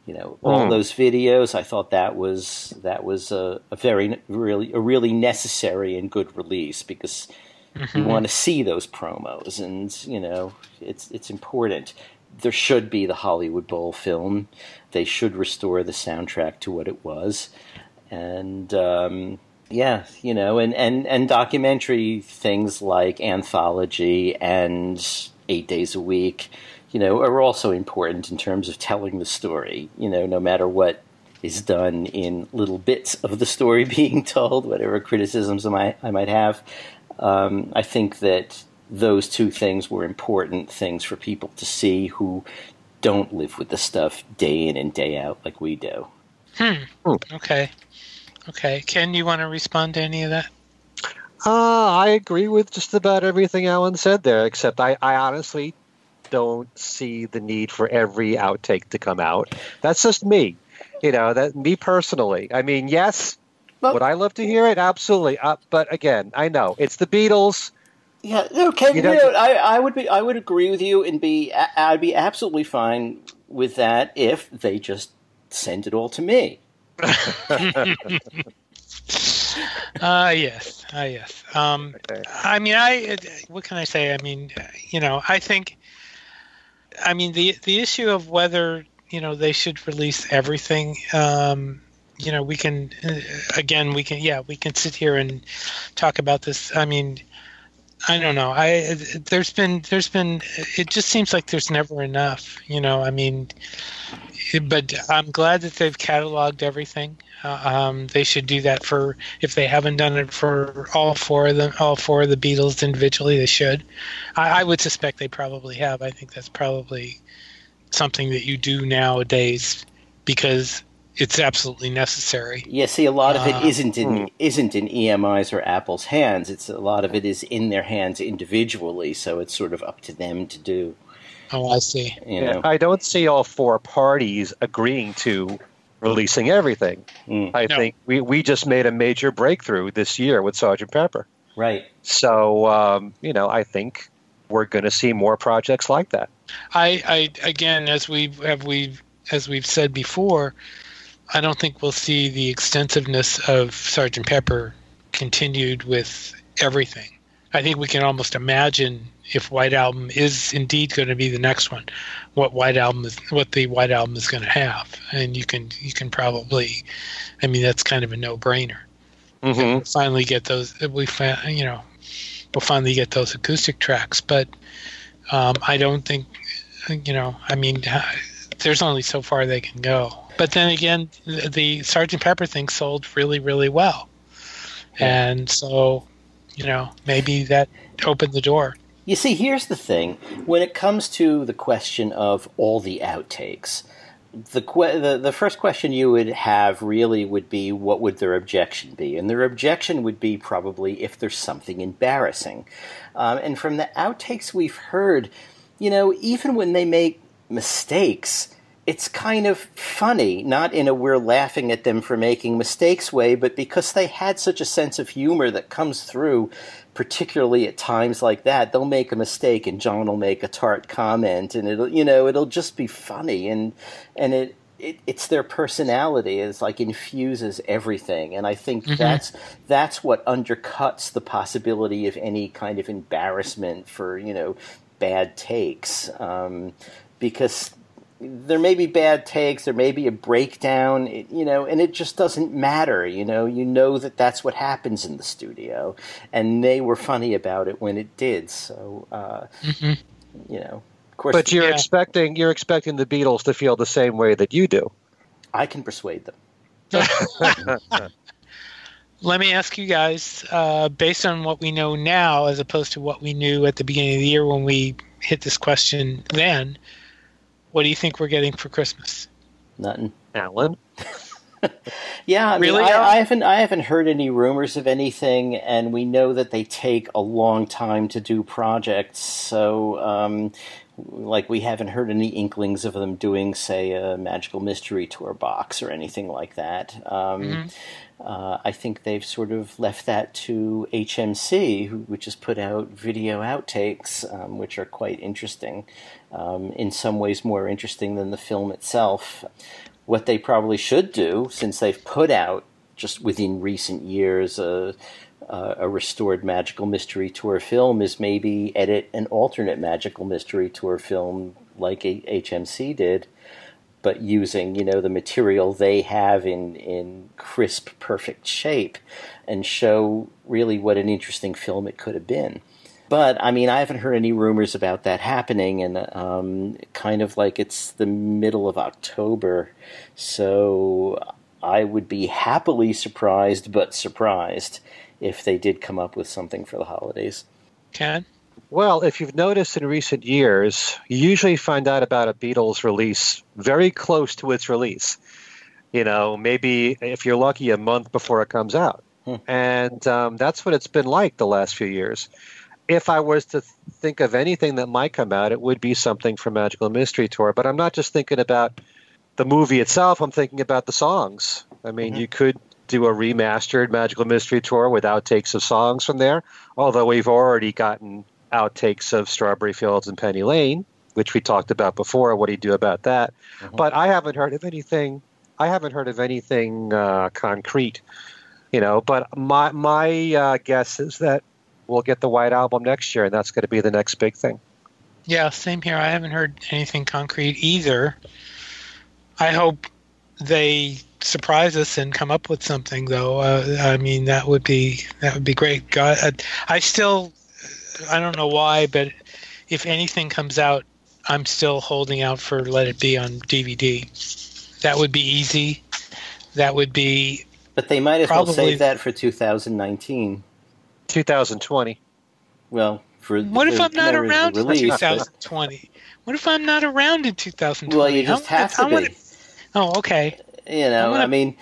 you know all mm. those videos i thought that was that was a, a, very really a really necessary and good release because mm-hmm. you want to see those promos and you know it's it's important there should be the hollywood bowl film they should restore the soundtrack to what it was and um, yeah you know and, and and documentary things like anthology and eight days a week you know, are also important in terms of telling the story. You know, no matter what is done in little bits of the story (laughs) being told, whatever criticisms I might, I might have. Um, I think that those two things were important things for people to see who don't live with the stuff day in and day out like we do. Hmm. Okay. Okay. Ken, you want to respond to any of that? Uh, I agree with just about everything Allan said there, except I, I honestly don't see the need for every outtake to come out. That's just me. You know, that me personally. I mean, yes, well, would I love to hear it? Absolutely. Uh, but again, I know it's the Beatles. Yeah, okay. You know, you know, I, I would be, I would agree with you, and be, I'd be absolutely fine with that if they just send it all to me. Uh (laughs) yes, uh, yes. Um, okay. I mean, I what can I say? I mean, you know, I think I mean the the issue of whether you know they should release everything. Um, you know, we can uh, again we can yeah we can sit here and talk about this. I mean, I don't know. I there's been there's been it just seems like there's never enough. You know, I mean, but I'm glad that they've cataloged everything. Uh, um, they should do that for if they haven't done it for all four of them, all four of the Beatles individually. They should. I, I would suspect they probably have. I think that's probably something that you do nowadays because it's absolutely necessary. Yeah, see, a lot of it uh, isn't in hmm. isn't in EMI's or Apple's hands. It's a lot of it is in their hands individually, so it's sort of up to them to do. Oh, I see. You know. yeah, I don't see all four parties agreeing to releasing everything. Mm. I no. think we, we just made a major breakthrough this year with Sergeant Pepper. Right. So, um, you know, I think we're going to see more projects like that. I, I again, as we have we as we've said before, I don't think we'll see the extensiveness of Sergeant Pepper continued with everything. I think we can almost imagine if White Album is indeed going to be the next one, what White Album is, what the White Album is going to have, and you can you can probably, I mean that's kind of a no brainer. Mm-hmm. We'll finally get those we you know we'll finally get those acoustic tracks, but um, I don't think you know I mean there's only so far they can go. But then again, the, the Sergeant Pepper thing sold really really well, and so you know maybe that opened the door. You see, here's the thing. When it comes to the question of all the outtakes, the, que- the the first question you would have really would be what would their objection be, and their objection would be probably if there's something embarrassing. Um, and from the outtakes we've heard, you know, even when they make mistakes, it's kind of funny, not in a we're laughing at them for making mistakes way, but because they had such a sense of humor that comes through, particularly at times like that. They'll make a mistake and John will make a tart comment and it'll, you know, it'll just be funny and, and it, it, it's their personality is like infuses everything and i think mm-hmm. that's that's what undercuts the possibility of any kind of embarrassment for you know bad takes um, because there may be bad takes, there may be a breakdown, you know, and it just doesn't matter, you know. You know that that's what happens in the studio, and they were funny about it when it did. So, uh, mm-hmm. you know, of course. But you're yeah. expecting you're expecting the Beatles to feel the same way that you do. I can persuade them. (laughs) Let me ask you guys, uh, based on what we know now, as opposed to what we knew at the beginning of the year when we hit this question then, what do you think we're getting for Christmas? Nothing. Allan? (laughs) yeah, I really? Mean, I, I, haven't I haven't heard any rumors of anything, and we know that they take a long time to do projects. So, um, like, we haven't heard any inklings of them doing, say, a magical mystery tour box or anything like that. Um, mm-hmm. Uh, I think they've sort of left that to HMC, which has put out video outtakes, um, which are quite interesting. Um, in some ways, more interesting than the film itself. What they probably should do, since they've put out just within recent years a, a restored Magical Mystery Tour film, is maybe edit an alternate Magical Mystery Tour film like HMC did but using you know the material they have in in crisp, perfect shape, and show really what an interesting film it could have been. But I mean, I haven't heard any rumors about that happening, and um, kind of like it's the middle of October, so I would be happily surprised, but surprised if they did come up with something for the holidays. Ken? Well, if you've noticed in recent years, you usually find out about a Beatles release very close to its release. You know, maybe if you're lucky, a month before it comes out. Hmm. And um, that's what it's been like the last few years. If I was to think of anything that might come out, it would be something from Magical Mystery Tour. But I'm not just thinking about the movie itself, I'm thinking about the songs. I mean, mm-hmm. you could do a remastered Magical Mystery Tour with outtakes of songs from there, although we've already gotten outtakes of Strawberry Fields and Penny Lane, which we talked about before. What do you do about that? Mm-hmm. But I haven't heard of anything. I haven't heard of anything uh, concrete, you know. But my my uh, guess is that we'll get the White Album next year, and that's going to be the next big thing. Yeah, same here. I haven't heard anything concrete either. I hope they surprise us and come up with something, though. Uh, I mean, that would be that would be great. God, I, I still I don't know why, but if anything comes out, I'm still holding out for Let It Be on DVD. That would be easy. That would be. But they might as well save that for 2019. 2020. Well, for what if I'm not around in 2020? What if I'm not around in 2020? Well, you just have to I be. Wanna, oh, okay. You know, I mean,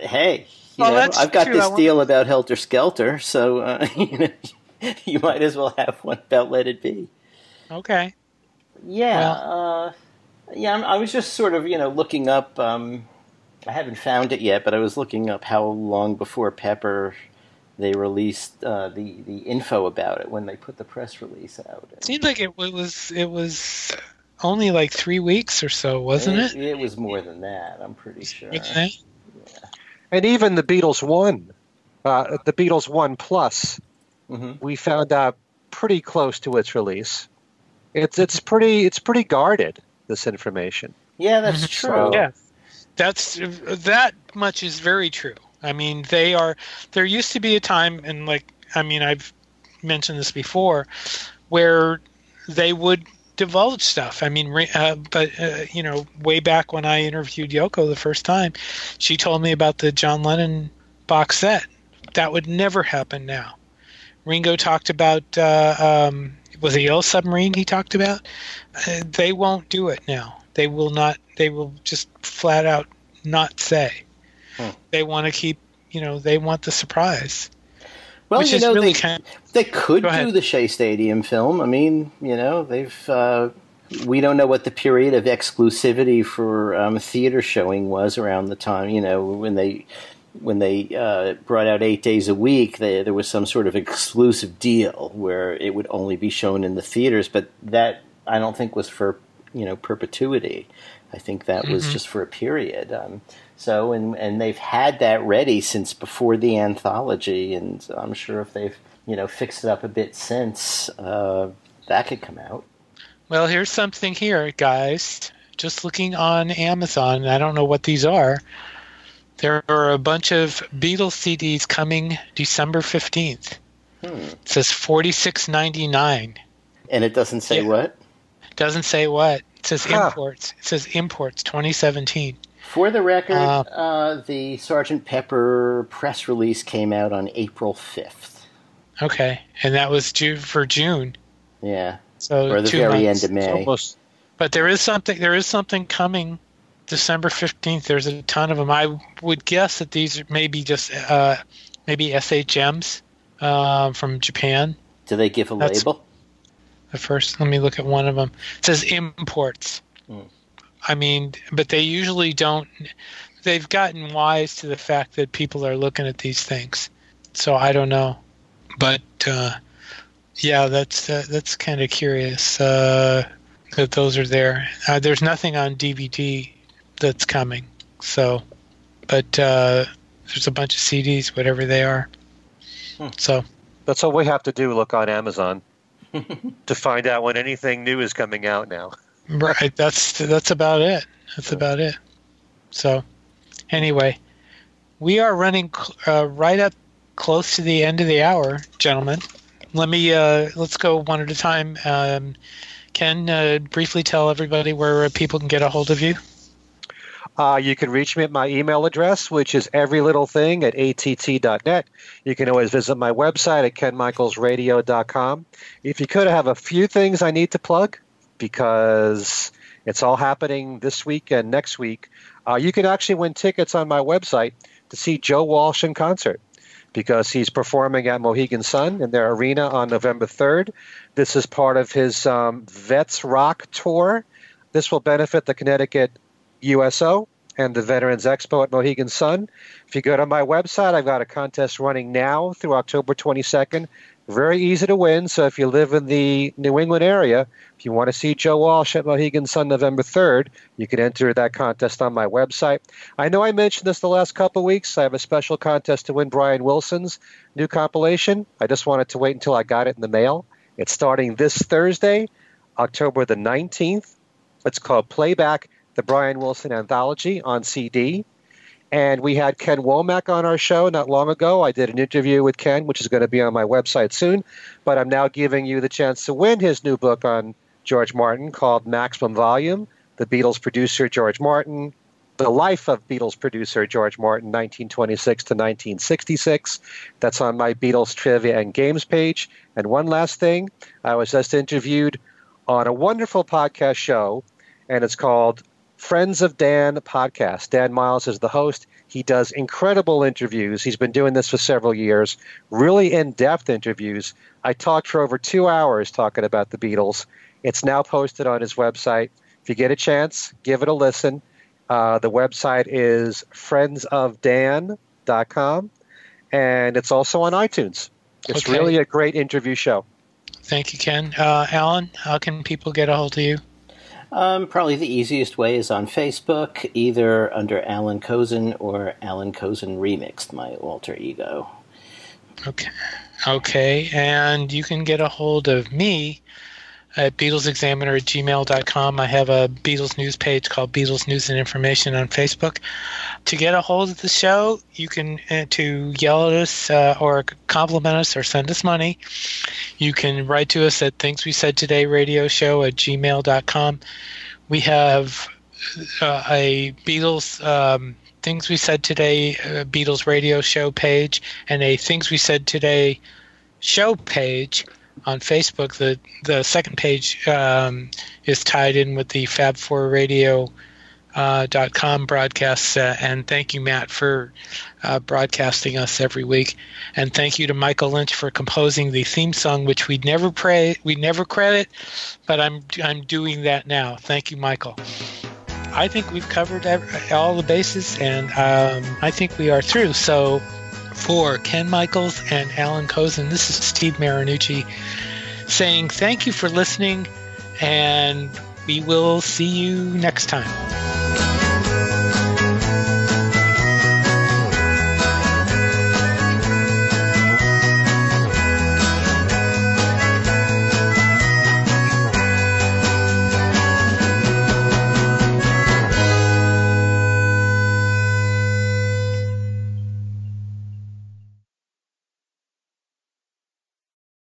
hey, you oh, know, I've got true. this deal about Helter Skelter, so uh, (laughs) you know, (laughs) you might as well have one about Let It Be. Okay. Yeah. Well. Uh, yeah, I was just sort of, you know, looking up. Um, I haven't found it yet, but I was looking up how long before Pepper they released uh, the the info about it when they put the press release out. It seemed like it was it was only like three weeks or so, wasn't it? It, it was more than that. I'm pretty sure. Yeah. And even the Beatles one, uh, the Beatles one plus mm-hmm. we found out pretty close to its release. It's it's pretty it's pretty guarded. This information. Yeah, that's mm-hmm. true. Yeah, that's that much is very true. I mean, they are. There used to be a time, and like I mean, I've mentioned this before, where they would divulge stuff. I mean, uh, but uh, you know, way back when I interviewed Yoko the first time, she told me about the John Lennon box set. That would never happen now. Ringo talked about uh, um, was it Yellow Submarine he talked about? Uh, they won't do it now. They will not. They will just flat out not say. Hmm. They want to keep. You know, they want the surprise. Well, you know, really they, kind they could do the Shea Stadium film. I mean, you know, they've. Uh, we don't know what the period of exclusivity for um, theater showing was around the time. You know, when they when they uh, brought out eight days a week, they, there was some sort of exclusive deal where it would only be shown in the theaters. But that I don't think was for you know perpetuity. I think that was Mhm. just for a period. Um, so and and they've had that ready since before the anthology, and I'm sure if they've you know fixed it up a bit since, uh, that could come out. Well, here's something here, guys. Just looking on Amazon, I don't know what these are. There are a bunch of Beatles CDs coming December 15th. Hmm. It says 46.99. And it doesn't say Yeah. what. Doesn't say what. It says Huh. imports. It says imports 2017. For the record, Uh, uh, the Sergeant Pepper press release came out on April 5th. Okay, and that was due for June. Yeah, So or the very months. end of May. almost But there is something. There is something coming December 15th. There's a ton of them. I would guess that these are maybe just uh, maybe SHMs um, from Japan. Do they give a That's- label? The first, let me look at one of them. It says imports. Hmm. I mean, but they usually don't. They've gotten wise to the fact that people are looking at these things. So I don't know, but uh, yeah, that's uh, that's kind of curious uh, that those are there. Uh, there's nothing on DVD that's coming. So, but uh, there's a bunch of CDs, whatever they are. Hmm. So that's all we have to do. Look on Amazon (laughs) to find out when anything new is coming out now. Right. That's that's about it. That's about it. So, anyway, we are running uh, right up close to the end of the hour, gentlemen. Let me uh, let's go one at a time. Um, Ken, uh, briefly tell everybody where uh, people can get a hold of you. Uh, you can reach me at my email address, which is everylittlething at att.net. You can always visit my website at kenmichaelsradio.com. If you could, I have a few things I need to plug because it's all happening this week and next week. Uh, you can actually win tickets on my website to see Joe Walsh in concert because he's performing at Mohegan Sun in their arena on November 3rd. This is part of his um, Vets Rock tour. This will benefit the Connecticut USO and the Veterans Expo at Mohegan Sun. If you go to my website, I've got a contest running now through October 22nd. Very easy to win. So if you live in the New England area, if you want to see Joe Walsh at Mohegan Sun November 3rd, you can enter that contest on my website. I know I mentioned this the last couple weeks. I have a special contest to win Brian Wilson's new compilation. I just wanted to wait until I got it in the mail. It's starting this Thursday, October the 19th. It's called Playback the Brian Wilson Anthology on CD. And we had Ken Womack on our show not long ago. I did an interview with Ken, which is going to be on my website soon. But I'm now giving you the chance to win his new book on George Martin called Maximum Volume The Beatles Producer George Martin, The Life of Beatles Producer George Martin, 1926 to 1966. That's on my Beatles Trivia and Games page. And one last thing I was just interviewed on a wonderful podcast show, and it's called Friends of Dan podcast. Dan Miles is the host. He does incredible interviews. He's been doing this for several years, really in depth interviews. I talked for over two hours talking about the Beatles. It's now posted on his website. If you get a chance, give it a listen. Uh, the website is friendsofdan.com, and it's also on iTunes. It's Okay. really a great interview show. Thank you, Ken. Uh, Allan, how can people get a hold of you? Um, probably the easiest way is on Facebook, either under Allan Kozinn or Allan Kozinn Remixed, my alter ego. Okay. Okay. And you can get a hold of me at BeatlesExaminer at gmail.com. I have a Beatles news page called Beatles News and Information on Facebook. To get a hold of the show, you can uh, to yell at us uh, or compliment us or send us money. You can write to us at Things We Said Today Radio Show at gmail.com. We have uh, a Beatles um, Things We Said Today uh, Beatles radio show page and a Things We Said Today show page on Facebook. The the second page um, is tied in with the Fab Four Radio uh, dot com broadcasts. Uh, and thank you, Matt, for uh, broadcasting us every week. And thank you to Michael Lynch for composing the theme song, which we'd never pray, we never credit, but I'm I'm doing that now. Thank you, Michael. I think we've covered all the bases, and um, I think we are through. So, for Ken Michaels and Allan Kozinn. this is Steve Marinucci saying thank you for listening, and we will see you next time.